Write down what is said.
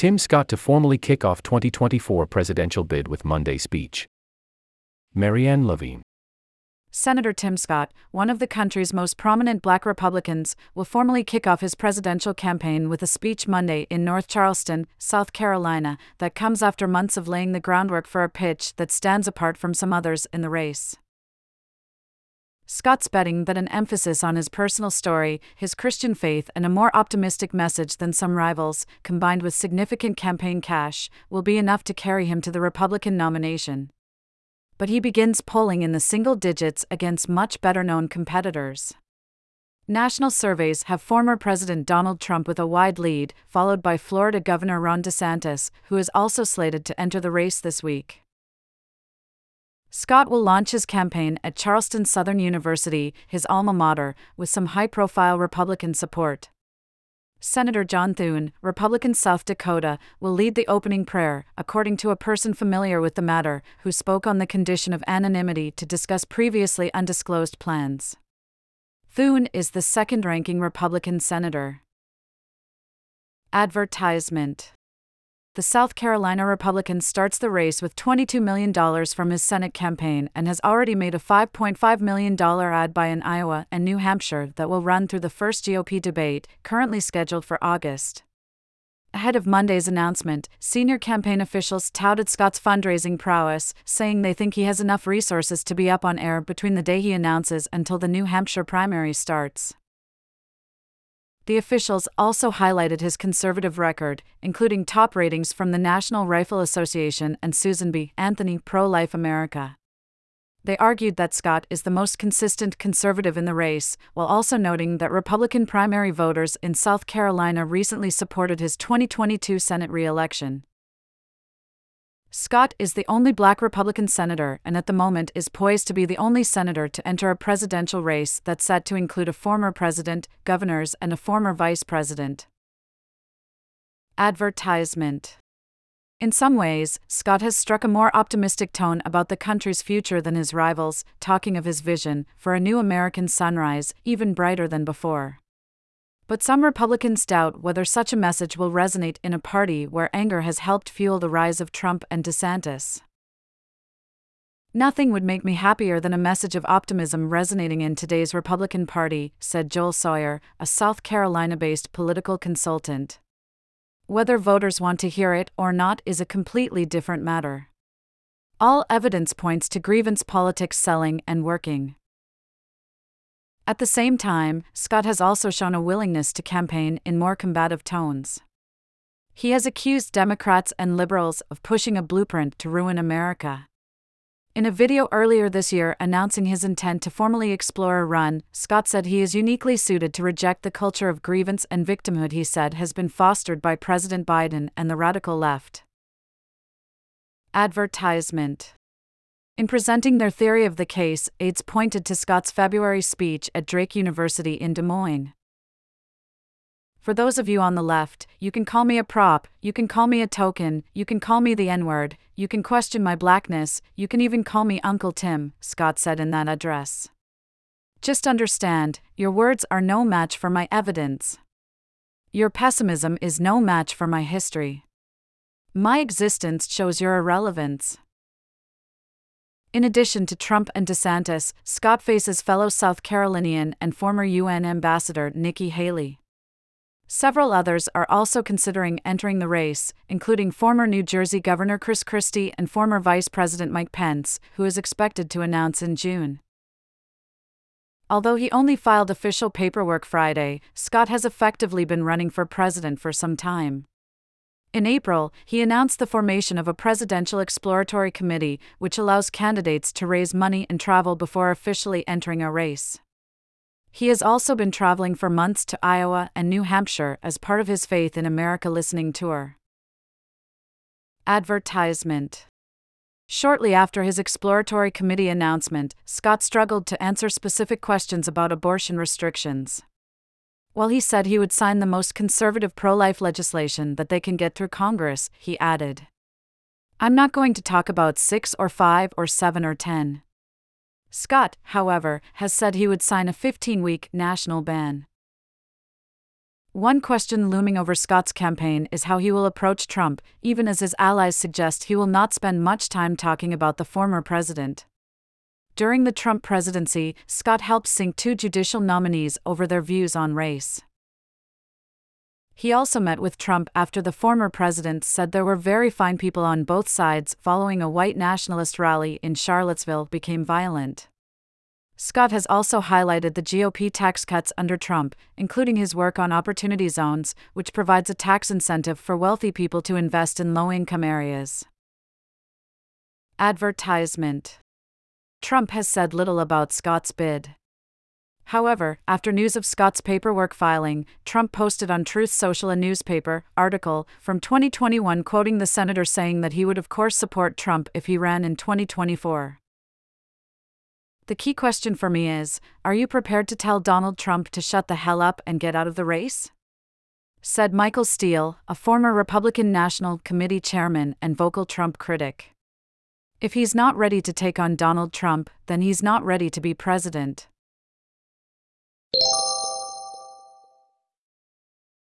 Tim Scott to formally kick off 2024 presidential bid with Monday speech. Marianne Levine. Senator Tim Scott, one of the country's most prominent black Republicans, will formally kick off his presidential campaign with a speech Monday in North Charleston, South Carolina, that comes after months of laying the groundwork for a pitch that stands apart from some others in the race. Scott's betting that an emphasis on his personal story, his Christian faith, and a more optimistic message than some rivals, combined with significant campaign cash, will be enough to carry him to the Republican nomination. But he begins polling in the single digits against much better known competitors. National surveys have former President Donald Trump with a wide lead, followed by Florida Governor Ron DeSantis, who is also slated to enter the race this week. Scott will launch his campaign at Charleston Southern University, his alma mater, with some high profile Republican support. Senator John Thune, Republican South Dakota, will lead the opening prayer, according to a person familiar with the matter, who spoke on the condition of anonymity to discuss previously undisclosed plans. Thune is the second ranking Republican senator. Advertisement the South Carolina Republican starts the race with $22 million from his Senate campaign and has already made a $5.5 million ad buy in Iowa and New Hampshire that will run through the first GOP debate, currently scheduled for August. Ahead of Monday's announcement, senior campaign officials touted Scott's fundraising prowess, saying they think he has enough resources to be up on air between the day he announces until the New Hampshire primary starts. The officials also highlighted his conservative record, including top ratings from the National Rifle Association and Susan B. Anthony Pro Life America. They argued that Scott is the most consistent conservative in the race, while also noting that Republican primary voters in South Carolina recently supported his 2022 Senate re election. Scott is the only black Republican senator and at the moment is poised to be the only senator to enter a presidential race that's set to include a former president, governors, and a former vice president. Advertisement In some ways, Scott has struck a more optimistic tone about the country's future than his rivals, talking of his vision for a new American sunrise, even brighter than before. But some Republicans doubt whether such a message will resonate in a party where anger has helped fuel the rise of Trump and DeSantis. Nothing would make me happier than a message of optimism resonating in today's Republican Party, said Joel Sawyer, a South Carolina based political consultant. Whether voters want to hear it or not is a completely different matter. All evidence points to grievance politics selling and working. At the same time, Scott has also shown a willingness to campaign in more combative tones. He has accused Democrats and liberals of pushing a blueprint to ruin America. In a video earlier this year announcing his intent to formally explore a run, Scott said he is uniquely suited to reject the culture of grievance and victimhood he said has been fostered by President Biden and the radical left. Advertisement in presenting their theory of the case, aides pointed to Scott's February speech at Drake University in Des Moines. For those of you on the left, you can call me a prop, you can call me a token, you can call me the N word, you can question my blackness, you can even call me Uncle Tim, Scott said in that address. Just understand, your words are no match for my evidence. Your pessimism is no match for my history. My existence shows your irrelevance. In addition to Trump and DeSantis, Scott faces fellow South Carolinian and former UN Ambassador Nikki Haley. Several others are also considering entering the race, including former New Jersey Governor Chris Christie and former Vice President Mike Pence, who is expected to announce in June. Although he only filed official paperwork Friday, Scott has effectively been running for president for some time. In April, he announced the formation of a presidential exploratory committee, which allows candidates to raise money and travel before officially entering a race. He has also been traveling for months to Iowa and New Hampshire as part of his Faith in America listening tour. Advertisement Shortly after his exploratory committee announcement, Scott struggled to answer specific questions about abortion restrictions. While he said he would sign the most conservative pro life legislation that they can get through Congress, he added, I'm not going to talk about six or five or seven or ten. Scott, however, has said he would sign a 15 week national ban. One question looming over Scott's campaign is how he will approach Trump, even as his allies suggest he will not spend much time talking about the former president. During the Trump presidency, Scott helped sink two judicial nominees over their views on race. He also met with Trump after the former president said there were very fine people on both sides following a white nationalist rally in Charlottesville became violent. Scott has also highlighted the GOP tax cuts under Trump, including his work on Opportunity Zones, which provides a tax incentive for wealthy people to invest in low income areas. Advertisement Trump has said little about Scott's bid. However, after news of Scott's paperwork filing, Trump posted on Truth Social a newspaper article from 2021 quoting the senator saying that he would of course support Trump if he ran in 2024. The key question for me is Are you prepared to tell Donald Trump to shut the hell up and get out of the race? Said Michael Steele, a former Republican National Committee chairman and vocal Trump critic. If he's not ready to take on Donald Trump, then he's not ready to be president.